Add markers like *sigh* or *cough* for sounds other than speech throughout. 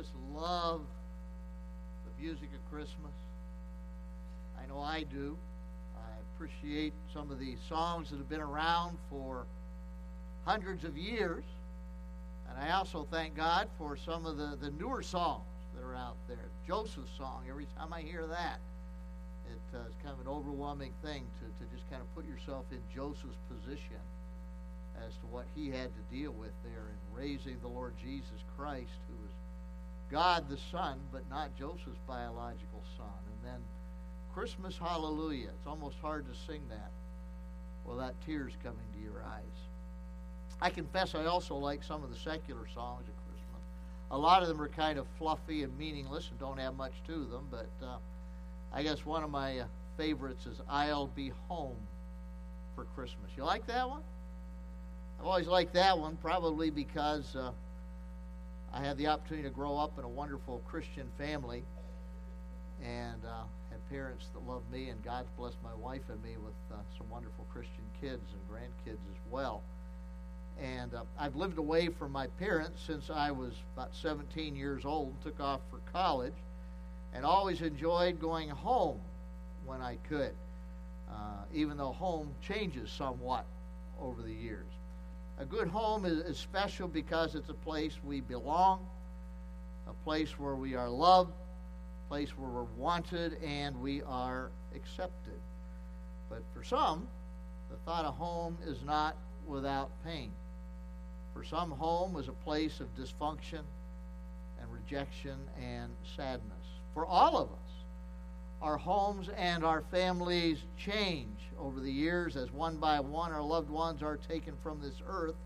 just love the music of Christmas? I know I do. I appreciate some of the songs that have been around for hundreds of years. And I also thank God for some of the, the newer songs that are out there. Joseph's song, every time I hear that, uh, is kind of an overwhelming thing to, to just kind of put yourself in Joseph's position as to what he had to deal with there in raising the Lord Jesus Christ, who was God the Son, but not Joseph's biological son. And then Christmas Hallelujah. It's almost hard to sing that without tears coming to your eyes. I confess I also like some of the secular songs of Christmas. A lot of them are kind of fluffy and meaningless and don't have much to them, but uh, I guess one of my uh, favorites is I'll Be Home for Christmas. You like that one? I've always liked that one, probably because uh, I had the opportunity to grow up in a wonderful Christian family and uh, had parents that loved me, and God's blessed my wife and me with uh, some wonderful Christian kids and grandkids as well. And uh, I've lived away from my parents since I was about 17 years old, and took off for college, and always enjoyed going home when I could, uh, even though home changes somewhat over the years. A good home is, is special because it's a place we belong, a place where we are loved, a place where we're wanted and we are accepted. But for some, the thought of home is not without pain. For some, home is a place of dysfunction and rejection and sadness. For all of us, our homes and our families change over the years as one by one our loved ones are taken from this earth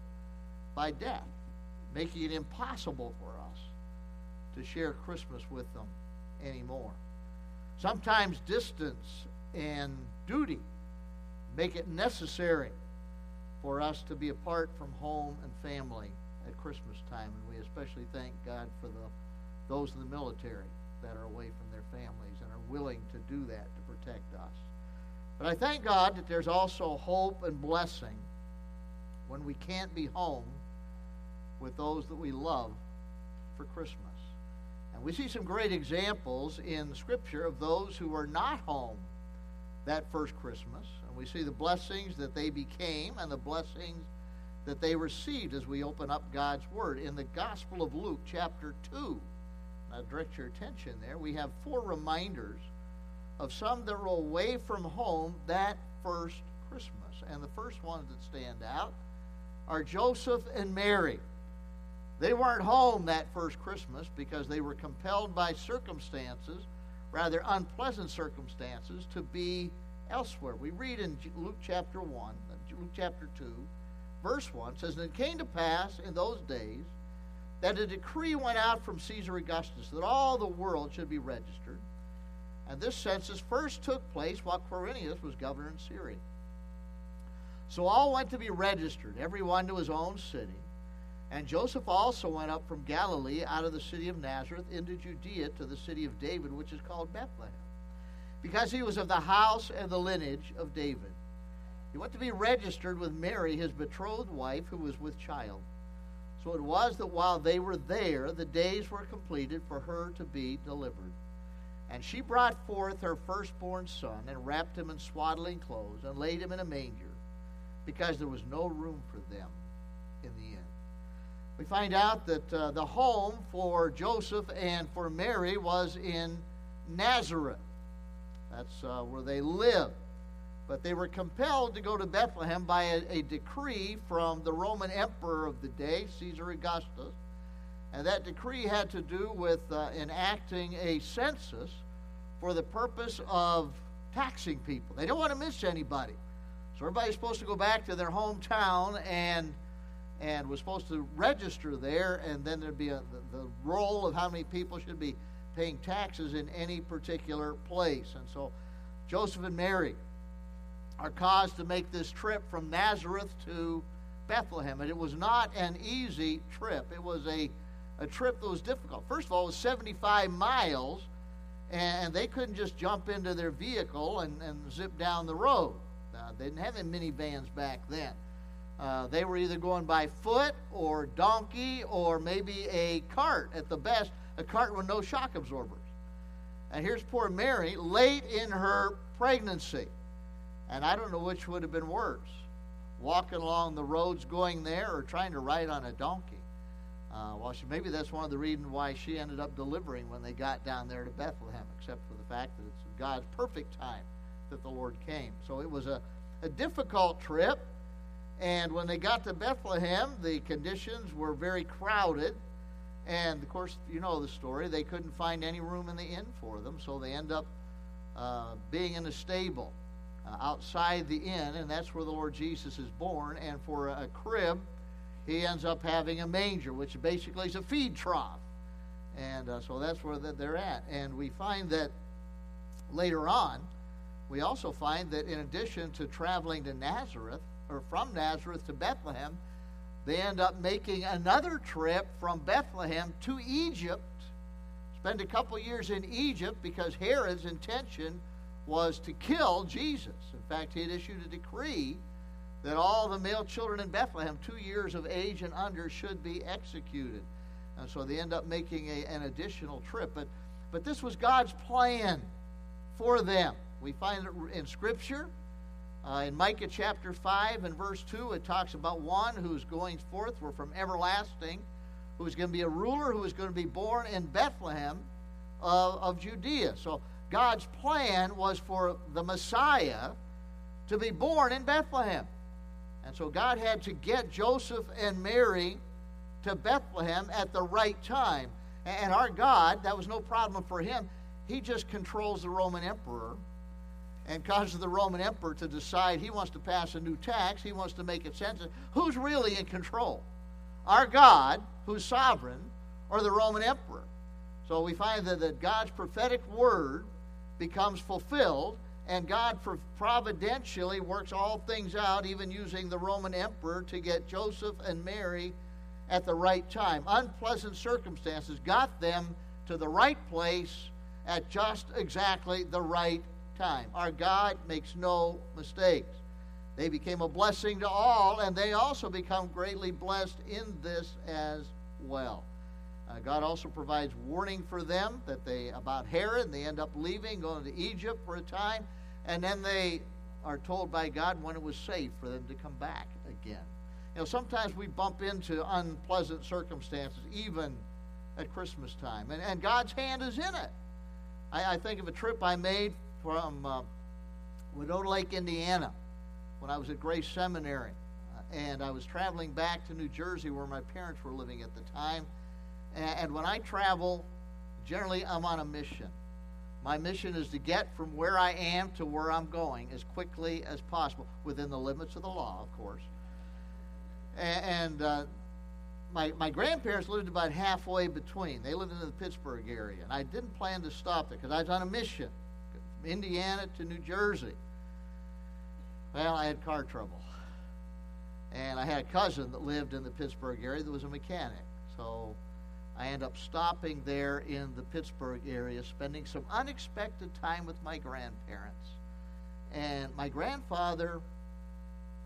by death, making it impossible for us to share Christmas with them anymore. Sometimes distance and duty make it necessary for us to be apart from home and family at Christmas time, and we especially thank God for the those in the military that are away from their families and are willing to do that to protect us. But I thank God that there's also hope and blessing when we can't be home with those that we love for Christmas. And we see some great examples in Scripture of those who were not home that first Christmas. And we see the blessings that they became and the blessings that they received as we open up God's Word. In the Gospel of Luke, chapter 2, I direct your attention there, we have four reminders of some that were away from home that first Christmas. And the first ones that stand out are Joseph and Mary. They weren't home that first Christmas because they were compelled by circumstances, rather unpleasant circumstances, to be elsewhere. We read in Luke chapter 1, uh, Luke chapter 2, verse 1 says, And it came to pass in those days that a decree went out from Caesar Augustus that all the world should be registered. And this census first took place while Quirinius was governor in Syria. So all went to be registered, every one to his own city. And Joseph also went up from Galilee out of the city of Nazareth into Judea to the city of David, which is called Bethlehem, because he was of the house and the lineage of David. He went to be registered with Mary, his betrothed wife, who was with child. So it was that while they were there, the days were completed for her to be delivered. And she brought forth her firstborn son, and wrapped him in swaddling clothes, and laid him in a manger, because there was no room for them in the inn. We find out that uh, the home for Joseph and for Mary was in Nazareth. That's uh, where they lived. But they were compelled to go to Bethlehem by a, a decree from the Roman emperor of the day, Caesar Augustus. And that decree had to do with uh, enacting a census for the purpose of taxing people. They don't want to miss anybody. So everybody's supposed to go back to their hometown and and was supposed to register there, and then there'd be a, the, the roll of how many people should be paying taxes in any particular place. And so Joseph and Mary are caused to make this trip from Nazareth to Bethlehem. And it was not an easy trip, it was a, a trip that was difficult. First of all, it was 75 miles, and they couldn't just jump into their vehicle and, and zip down the road. Uh, they didn't have any minivans back then. Uh, they were either going by foot or donkey or maybe a cart at the best, a cart with no shock absorbers. And here's poor Mary, late in her pregnancy. And I don't know which would have been worse walking along the roads going there or trying to ride on a donkey. Uh, well, she, maybe that's one of the reasons why she ended up delivering when they got down there to Bethlehem, except for the fact that it's God's perfect time that the Lord came. So it was a, a difficult trip. And when they got to Bethlehem, the conditions were very crowded. And of course, you know the story. They couldn't find any room in the inn for them, so they end up uh, being in a stable uh, outside the inn, and that's where the Lord Jesus is born. And for a, crib, he ends up having a manger, which basically is a feed trough. And uh, so that's where they're at. And we find that later on, we also find that in addition to traveling to Nazareth, or from Nazareth to Bethlehem, they end up making another trip from Bethlehem to Egypt. Spend a couple years in Egypt because Herod's intention was to kill Jesus. In fact, he had issued a decree that all the male children in Bethlehem, two years of age and under, should be executed. And so they end up making a, an additional trip. But, but this was God's plan for them. We find it in Scripture. Uh, in Micah chapter 5 and verse 2, it talks about one who's going forth, we're from everlasting, who's going to be a ruler who is going to be born in Bethlehem of, of Judea. So God's plan was for the Messiah to be born in Bethlehem. And so God had to get Joseph and Mary to Bethlehem at the right time. And our God, that was no problem for him. He just controls the Roman emperor and causes the Roman emperor to decide he wants to pass a new tax, he wants to make a census. Who's really in control? Our God, who's sovereign, or the Roman emperor? So we find that, that God's prophetic word becomes fulfilled, and God providentially works all things out, even using the Roman emperor to get Joseph and Mary at the right time. Unpleasant circumstances got them to the right place at just exactly the right time. Our God makes no mistakes. They became a blessing to all, and they also become greatly blessed in this as well. Uh, God also provides warning for them that they about Herod, and they end up leaving, going to Egypt for a time, and then they are told by God when it was safe for them to come back again. You know, sometimes we bump into unpleasant circumstances, even at Christmas time, and, and God's hand is in it. I, I think of a trip I made from uh, Winona Lake, Indiana, when I was at Grace Seminary. Uh, and I was traveling back to New Jersey where my parents were living at the time. And, when I travel, generally I'm on a mission. My mission is to get from where I am to where I'm going as quickly as possible, within the limits of the law, of course. And, and uh, my, my grandparents lived about halfway between. They lived in the Pittsburgh area, and I didn't plan to stop there because I was on a mission. from Indiana to New Jersey. Well, I had car trouble. And I had a cousin that lived in the Pittsburgh area that was a mechanic. So I end up stopping there in the Pittsburgh area, spending some unexpected time with my grandparents. And my grandfather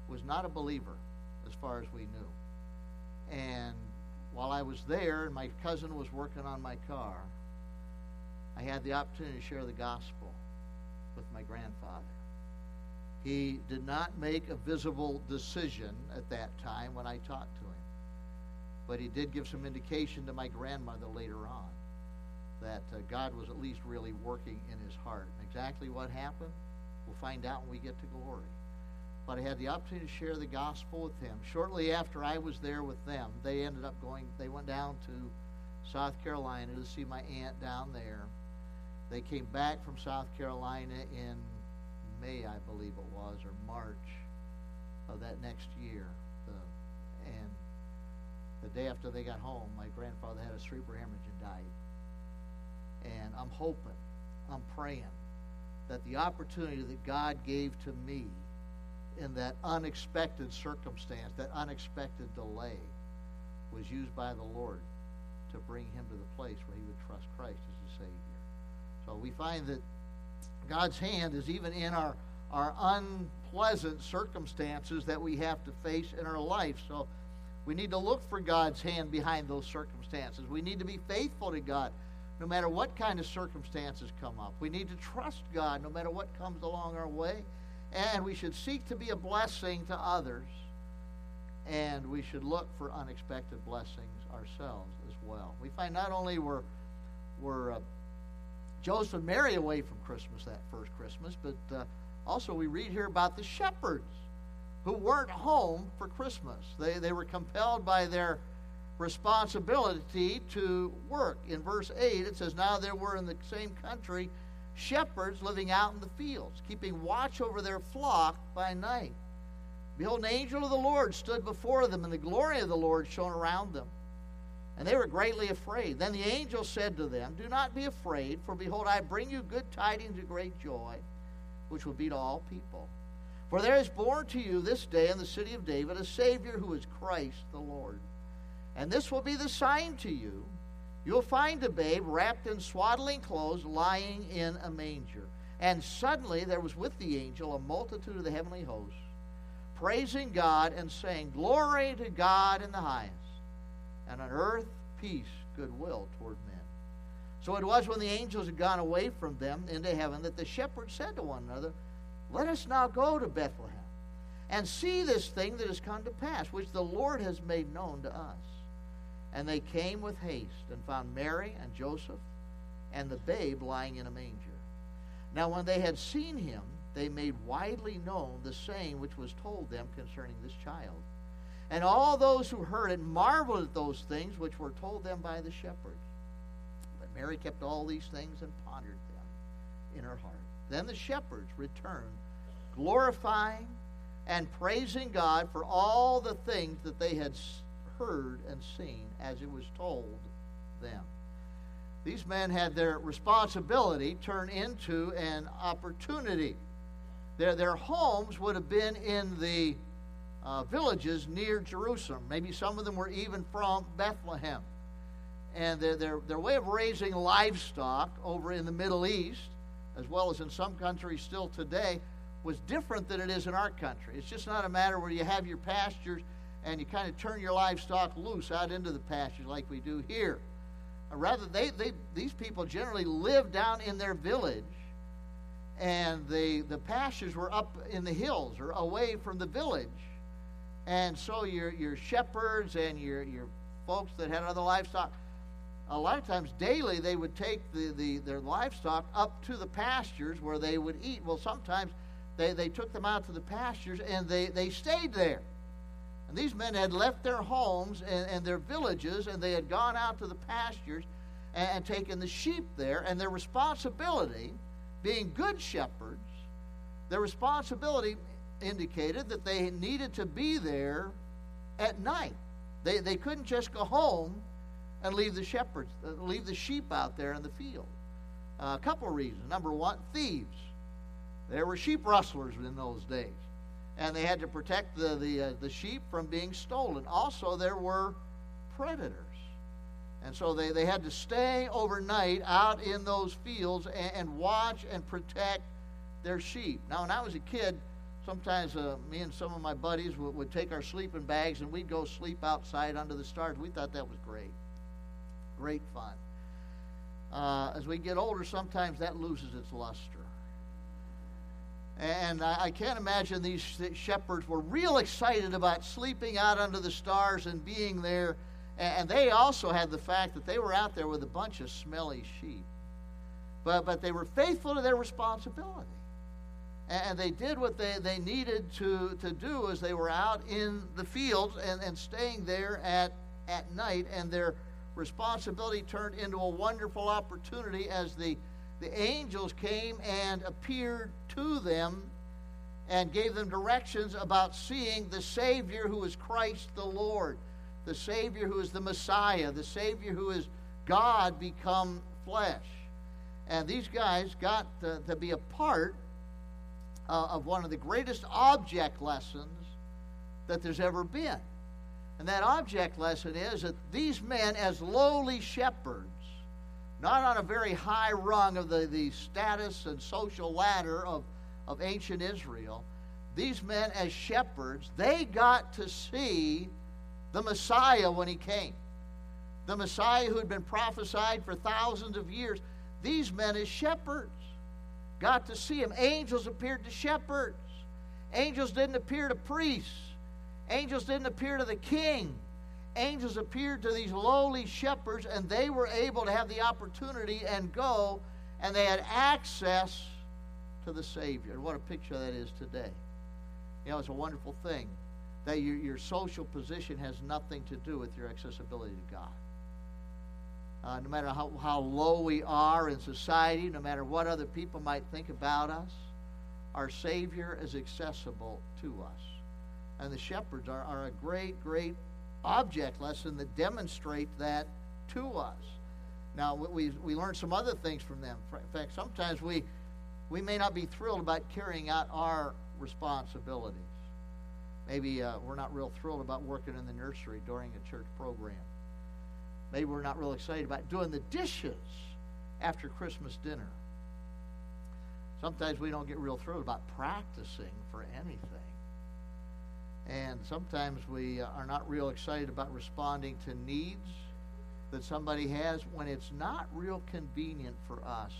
was not a believer, as far as we knew. And while I was there, and my cousin was working on my car, I had the opportunity to share the gospel with my grandfather. He did not make a visible decision at that time when I talked to him, but he did give some indication to my grandmother later on that uh, God was at least really working in his heart. exactly what happened, we'll find out when we get to glory. But I had the opportunity to share the gospel with him. Shortly after I was there with them, they ended up going, they went down to South Carolina to see my aunt down there they came back from South Carolina in May, I believe it was, or March of that next year. The, and the day after they got home, my grandfather had a cerebral hemorrhage and died. And I'm hoping, I'm praying that the opportunity that God gave to me in that unexpected circumstance, that unexpected delay, was used by the Lord to bring him to the place where he would trust Christ as his Savior. So we find that God's hand is even in our, our unpleasant circumstances that we have to face in our life. So We need to look for God's hand behind those circumstances. We need to be faithful to God no matter what kind of circumstances come up. We need to trust God no matter what comes along our way. And we should seek to be a blessing to others. And we should look for unexpected blessings ourselves as well. We find not only were, were uh, Joseph and Mary away from Christmas that first Christmas, but uh, also we read here about the shepherds who weren't home for Christmas. They, they were compelled by their responsibility to work. In verse 8, it says, Now there were in the same country shepherds living out in the fields, keeping watch over their flock by night. Behold, an angel of the Lord stood before them, and the glory of the Lord shone around them. And they were greatly afraid. Then the angel said to them, Do not be afraid, for behold, I bring you good tidings of great joy, which will be to all people. For there is born to you this day in the city of David a Savior who is Christ the Lord. And this will be the sign to you. You'll find a babe wrapped in swaddling clothes lying in a manger. And suddenly there was with the angel a multitude of the heavenly hosts, praising God and saying, Glory to God in the highest, and on earth peace, goodwill toward men. So it was when the angels had gone away from them into heaven that the shepherds said to one another, Let us now go to Bethlehem and see this thing that has come to pass, which the Lord has made known to us. And they came with haste and found Mary and Joseph and the babe lying in a manger. Now, when they had seen him, they made widely known the saying which was told them concerning this child. And all those who heard it marveled at those things which were told them by the shepherds. But Mary kept all these things and pondered them in her heart. Then the shepherds returned, glorifying and praising God for all the things that they had heard and seen as it was told them. These men had their responsibility turned into an opportunity. Their, their homes would have been in the uh, villages near Jerusalem. Maybe some of them were even from Bethlehem. And their, their, their way of raising livestock over in the Middle East, as well as in some countries still today, was different than it is in our country. It's just not a matter where you have your pastures and you kind of turn your livestock loose out into the pastures like we do here. Uh, rather, they, they, these people generally live down in their village, and the, the pastures were up in the hills or away from the village. And so your, your shepherds and your, your folks that had other livestock, a lot of times daily they would take the, the, their livestock up to the pastures where they would eat. Well, sometimes they, they took them out to the pastures and they, they stayed there. And these men had left their homes and, and their villages, and they had gone out to the pastures and, and taken the sheep there. And their responsibility, being good shepherds, their responsibility indicated that they needed to be there at night. They, they couldn't just go home and leave the shepherds, uh, leave the sheep out there in the field. Uh, a couple of reasons. Number one, thieves. There were sheep rustlers in those days and they had to protect the, the, uh, the sheep from being stolen. Also, there were predators. And so they, they had to stay overnight out in those fields and, and watch and protect their sheep. Now, when I was a kid, sometimes uh, me and some of my buddies would, would take our sleeping bags and we'd go sleep outside under the stars. We thought that was great. Great fun. Uh, as we get older, sometimes that loses its luster. And I, I can't imagine these shepherds were real excited about sleeping out under the stars and being there. And they also had the fact that they were out there with a bunch of smelly sheep. But, but they were faithful to their responsibility. And they did what they, they needed to, to do as they were out in the fields and, and staying there at, at night. And their responsibility turned into a wonderful opportunity as the the angels came and appeared to them and gave them directions about seeing the Savior who is Christ the Lord, the Savior who is the Messiah, the Savior who is God become flesh. And these guys got to, to be a part uh, of one of the greatest object lessons that there's ever been. And that object lesson is that these men, as lowly shepherds, not on a very high rung of the, the status and social ladder of, of ancient Israel. These men, as shepherds, they got to see the Messiah when he came. The Messiah who had been prophesied for thousands of years. These men, as shepherds, got to see him. Angels appeared to shepherds. Angels didn't appear to priests. Angels didn't appear to the king. Angels appeared to these lowly shepherds, and they were able to have the opportunity and go, and they had access to the Savior. And what a picture that is today. You know, it's a wonderful thing that your, your social position has nothing to do with your accessibility to God. Uh, no matter how, how low we are in society, no matter what other people might think about us, our Savior is accessible to us. And the shepherds are, are a great, great object lesson that demonstrate that to us. Now, we, we learn some other things from them. In fact, sometimes we, we may not be thrilled about carrying out our responsibilities. Maybe uh, we're not real thrilled about working in the nursery during a church program. Maybe we're not real excited about doing the dishes after Christmas dinner. Sometimes we don't get real thrilled about practicing for anything. And sometimes we uh, are not real excited about responding to needs that somebody has when it's not real convenient for us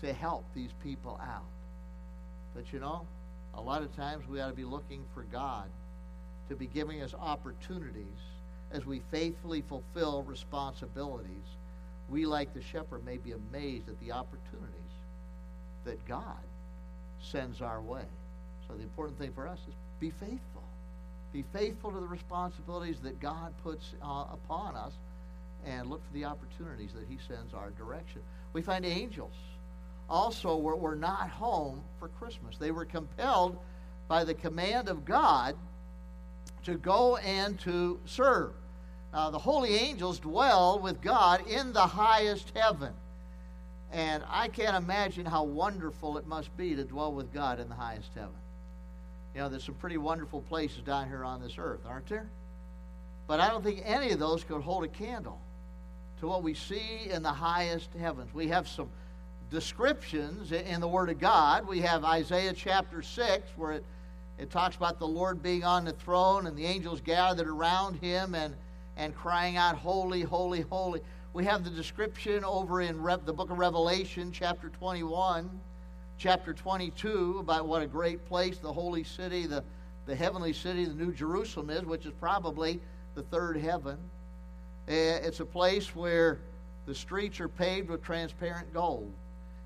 to help these people out. But you know, a lot of times we ought to be looking for God to be giving us opportunities as we faithfully fulfill responsibilities. We, like the shepherd, may be amazed at the opportunities that God sends our way. So the important thing for us is be faithful. Be faithful to the responsibilities that God puts uh, upon us and look for the opportunities that he sends our direction. We find angels also were, were not home for Christmas. They were compelled by the command of God to go and to serve. The holy angels dwell with God in the highest heaven. And I can't imagine how wonderful it must be to dwell with God in the highest heaven. You know, there's some pretty wonderful places down here on this earth, aren't there? But I don't think any of those could hold a candle to what we see in the highest heavens. We have some descriptions in the Word of God. We have Isaiah chapter 6, where it, it talks about the Lord being on the throne and the angels gathered around him and, and crying out, Holy, holy, holy. We have the description over in Re- the book of Revelation, chapter 21, chapter 22, about what a great place the holy city, the, the heavenly city, the New Jerusalem is, which is probably the third heaven. Eh, it's a place where the streets are paved with transparent gold.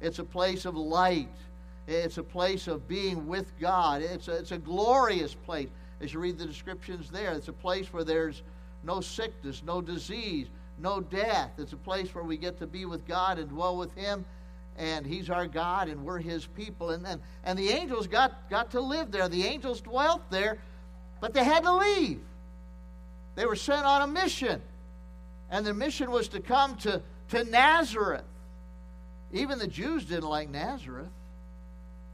It's a place of light. It's a place of being with God. It's a, it's a glorious place. As you read the descriptions there, it's a place where there's no sickness, no disease, no death. It's a place where we get to be with God and dwell with Him, and He's our God, and we're His people. And, and, and the angels got, got to live there. The angels dwelt there, but they had to leave. They were sent on a mission, and the mission was to come to, to Nazareth. Even the Jews didn't like Nazareth.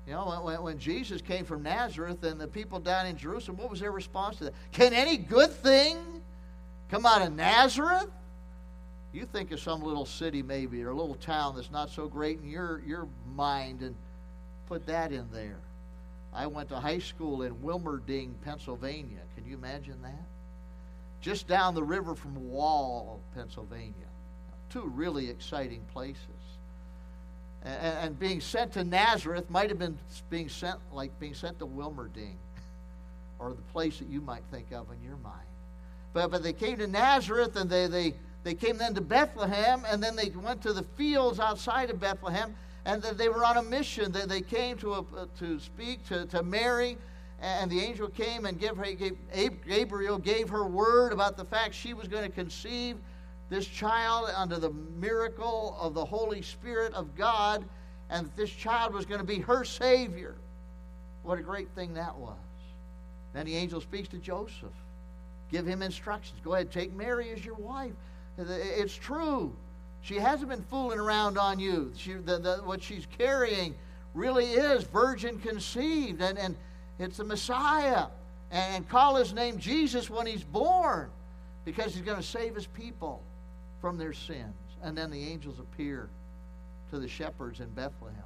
You know, when, when Jesus came from Nazareth and the people down in Jerusalem, what was their response to that? Can any good thing come out of Nazareth? You think of some little city, maybe, or a little town that's not so great in your, your mind, and put that in there. I went to high school in Wilmerding, Pennsylvania. Can you imagine that? Just down the river from Wall, Pennsylvania. Two really exciting places and, and being sent to Nazareth might have been being sent like being sent to Wilmerding *laughs* or the place that you might think of in your mind. But, but they came to Nazareth and they, they, they came then to Bethlehem and then they went to the fields outside of Bethlehem and they were on a mission. They, they came to, a, uh, to speak to, to Mary and the angel came and gave her, gave, Gabriel gave her word about the fact she was going to conceive this child under the miracle of the Holy Spirit of God, and that this child was going to be her Savior. What a great thing that was. Then the angel speaks to Joseph. Give him instructions. Go ahead, take Mary as your wife. It's true. She hasn't been fooling around on you. She, the, the, what she's carrying really is virgin conceived, and, and it's the Messiah. And call his name Jesus when he's born because he's going to save his people from their sins. And then the angels appear to the shepherds in Bethlehem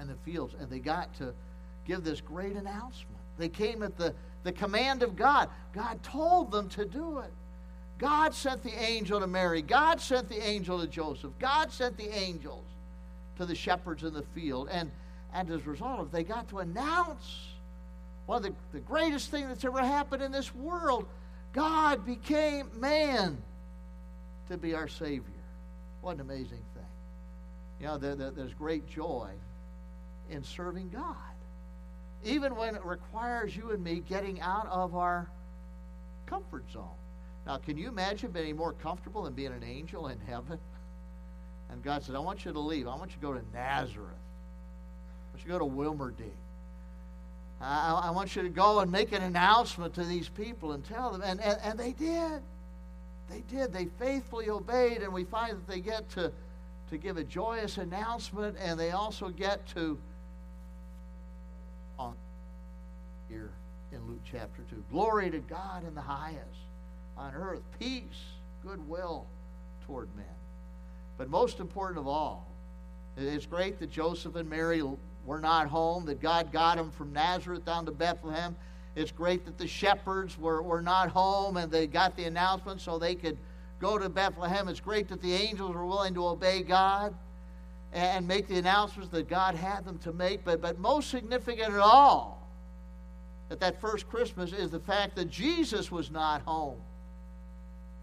and the fields, and they got to give this great announcement. They came at the, the command of God. God told them to do it. God sent the angel to Mary. God sent the angel to Joseph. God sent the angels to the shepherds in the field. And, and as a result of it, they got to announce one of the, the greatest thing that's ever happened in this world. God became man to be our Savior. What an amazing thing. You know, there, there, there's great joy in serving God, even when it requires you and me getting out of our comfort zone. Now, can you imagine being more comfortable than being an angel in heaven? And God said, I want you to leave. I want you to go to Nazareth. I want you to go to Wilmerding. I, I want you to go and make an announcement to these people and tell them. And, and, and they did. They did. They faithfully obeyed, and we find that they get to, to give a joyous announcement, and they also get to on here in Luke chapter 2. Glory to God in the highest, on earth, peace, goodwill toward men. But most important of all, it's great that Joseph and Mary were not home, that God got them from Nazareth down to Bethlehem. It's great that the shepherds were, were not home and they got the announcement so they could go to Bethlehem. It's great that the angels were willing to obey God and make the announcements that God had them to make. But, but most significant of all, at that first Christmas, is the fact that Jesus was not home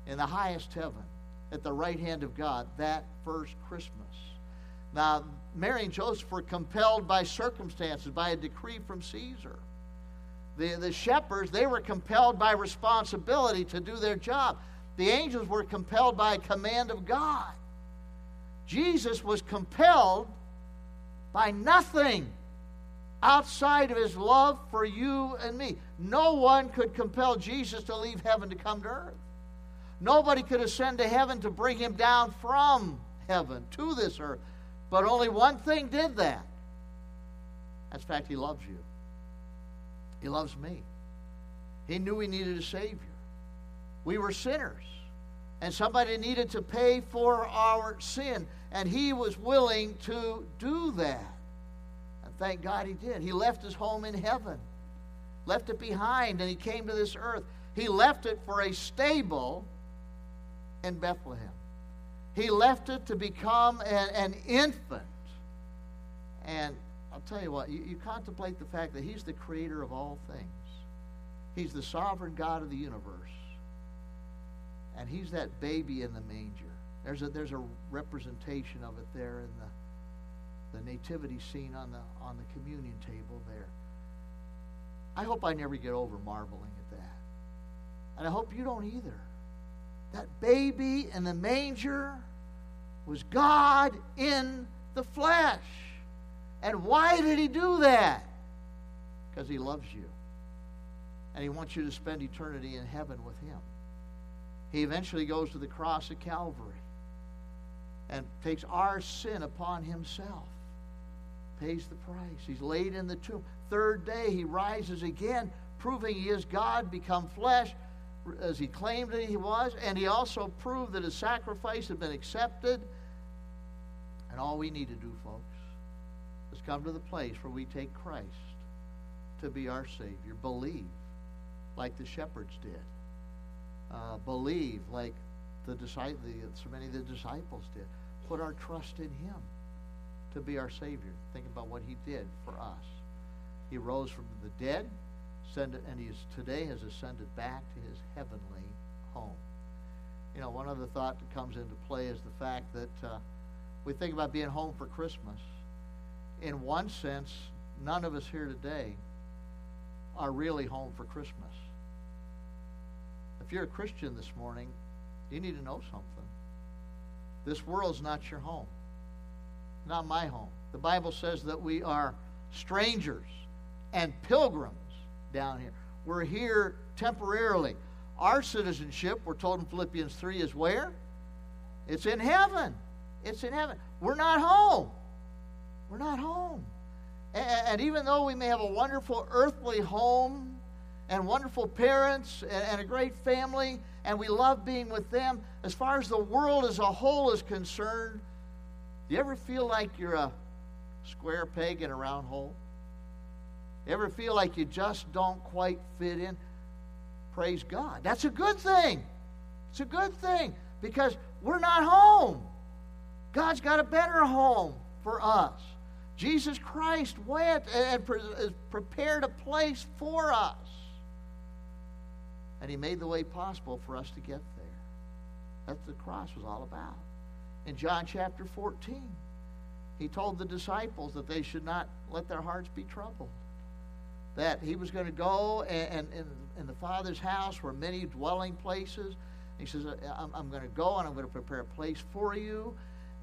in the highest heaven at the right hand of God that first Christmas. Now, Mary and Joseph were compelled by circumstances, by a decree from Caesar. The, the shepherds, they were compelled by responsibility to do their job. The angels were compelled by a command of God. Jesus was compelled by nothing outside of his love for you and me. No one could compel Jesus to leave heaven to come to earth. Nobody could ascend to heaven to bring him down from heaven to this earth. But only one thing did that. That's fact he loves you. He loves me. He knew he needed a Savior. We were sinners. And somebody needed to pay for our sin. And he was willing to do that. And thank God he did. He left his home in heaven, left it behind, and he came to this earth. He left it for a stable in Bethlehem. He left it to become an, an infant. And I'll tell you what, you, you contemplate the fact that He's the creator of all things, He's the sovereign God of the universe. And He's that baby in the manger. There's a, there's a representation of it there in the, the nativity scene on the, on the communion table there. I hope I never get over marveling at that. And I hope you don't either that baby in the manger was God in the flesh. And why did he do that? Because he loves you. And he wants you to spend eternity in heaven with him. He eventually goes to the cross at Calvary and takes our sin upon himself, pays the price. He's laid in the tomb. Third day, he rises again, proving he is God, become flesh as he claimed that he was, and he also proved that his sacrifice had been accepted. And all we need to do, folks, is come to the place where we take Christ to be our Savior. Believe like the shepherds did. Uh, believe like the, so many of the disciples did. Put our trust in Him to be our Savior. Think about what He did for us. He rose from the dead ascended, and he today has ascended back to his heavenly home. You know, one other thought that comes into play is the fact that uh, we think about being home for Christmas. In one sense, none of us here today are really home for Christmas. If you're a Christian this morning, you need to know something. This world's not your home, not my home. The Bible says that we are strangers and pilgrims down here. We're here temporarily. Our citizenship, we're told in Philippians 3, is where? It's in heaven. It's in heaven. We're not home. We're not home. And, even though we may have a wonderful earthly home and wonderful parents and a great family, and we love being with them, as far as the world as a whole is concerned, do you ever feel like you're a square peg in a round hole? Ever feel like you just don't quite fit in? Praise God. That's a good thing. It's a good thing because we're not home. God's got a better home for us. Jesus Christ went and prepared a place for us. And he made the way possible for us to get there. That's what the cross was all about. In John chapter 14, he told the disciples that they should not let their hearts be troubled. That he was going to go and, in the Father's house were many dwelling places. He says, I'm, I'm going to go and I'm going to prepare a place for you.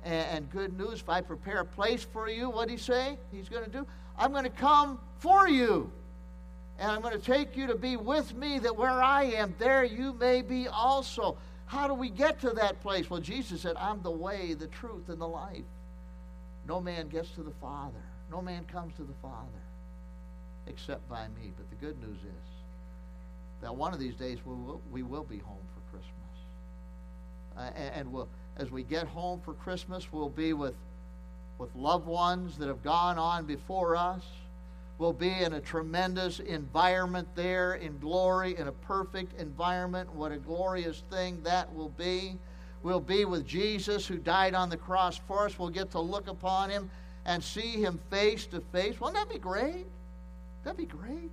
And, and good news, if I prepare a place for you, what did he say he's going to do? I'm going to come for you. And I'm going to take you to be with me, that where I am, there you may be also. How do we get to that place? Well, Jesus said, I'm the way, the truth, and the life. No man gets to the Father. No man comes to the Father except by me. But the good news is that one of these days we will, we will be home for Christmas. Uh, and, and we'll, as we get home for Christmas, we'll be with, with loved ones that have gone on before us. We'll be in a tremendous environment there, in glory, in a perfect environment. What a glorious thing that will be. We'll be with Jesus who died on the cross for us. We'll get to look upon him and see him face to face. Won't that be great? That'd be great.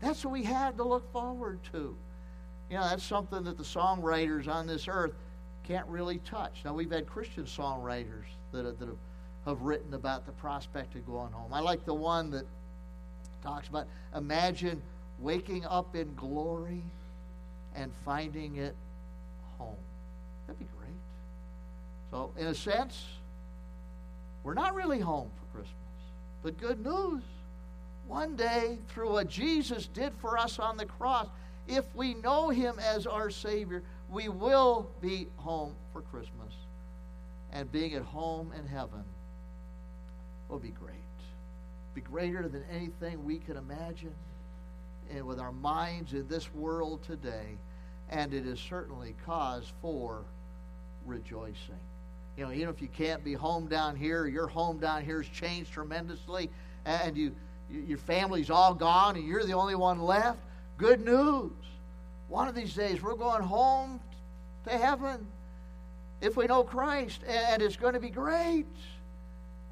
That's what we had to look forward to. You know, that's something that the songwriters on this earth can't really touch. Now, we've had Christian songwriters that, have, that have, written about the prospect of going home. I like the one that talks about imagine waking up in glory and finding it home. That'd be great. So, in a sense, we're not really home for Christmas. But good news one day, through what Jesus did for us on the cross, if we know Him as our Savior, we will be home for Christmas. And being at home in heaven will be great. Be greater than anything we can imagine and with our minds in this world today. And it is certainly cause for rejoicing. You know, even if you can't be home down here, your home down here has changed tremendously, and you your family's all gone and you're the only one left. Good news. One of these days, we're going home to heaven if we know Christ, and it's going to be great.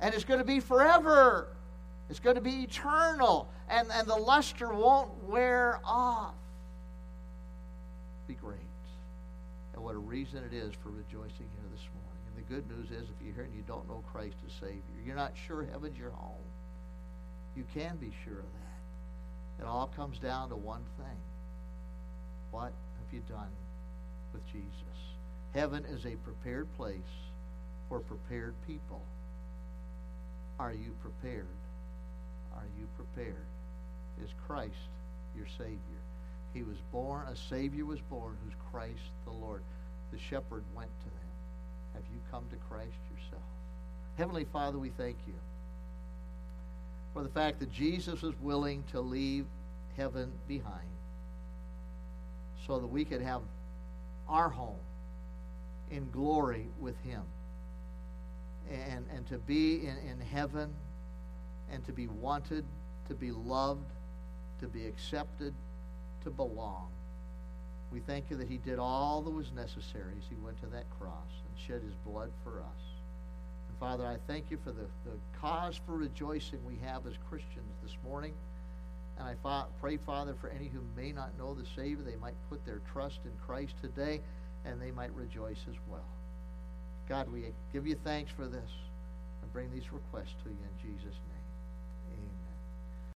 And it's going to be forever. It's going to be eternal. And, and the luster won't wear off. Be great. And what a reason it is for rejoicing here this morning. And the good news is if you're here and you don't know Christ as Savior, you're not sure heaven's your home you can be sure of that. It all comes down to one thing. What have you done with Jesus? Heaven is a prepared place for prepared people. Are you prepared? Are you prepared? Is Christ your Savior? He was born, a Savior was born, who's Christ the Lord. The shepherd went to them. Have you come to Christ yourself? Heavenly Father, we thank you for the fact that Jesus was willing to leave heaven behind so that we could have our home in glory with him and, and to be in, in heaven and to be wanted, to be loved, to be accepted, to belong. We thank you that he did all that was necessary as he went to that cross and shed his blood for us. Father, I thank you for the, the cause for rejoicing we have as Christians this morning. And I fa- pray, Father, for any who may not know the Savior, they might put their trust in Christ today and they might rejoice as well. God, we give you thanks for this and bring these requests to you in Jesus' name.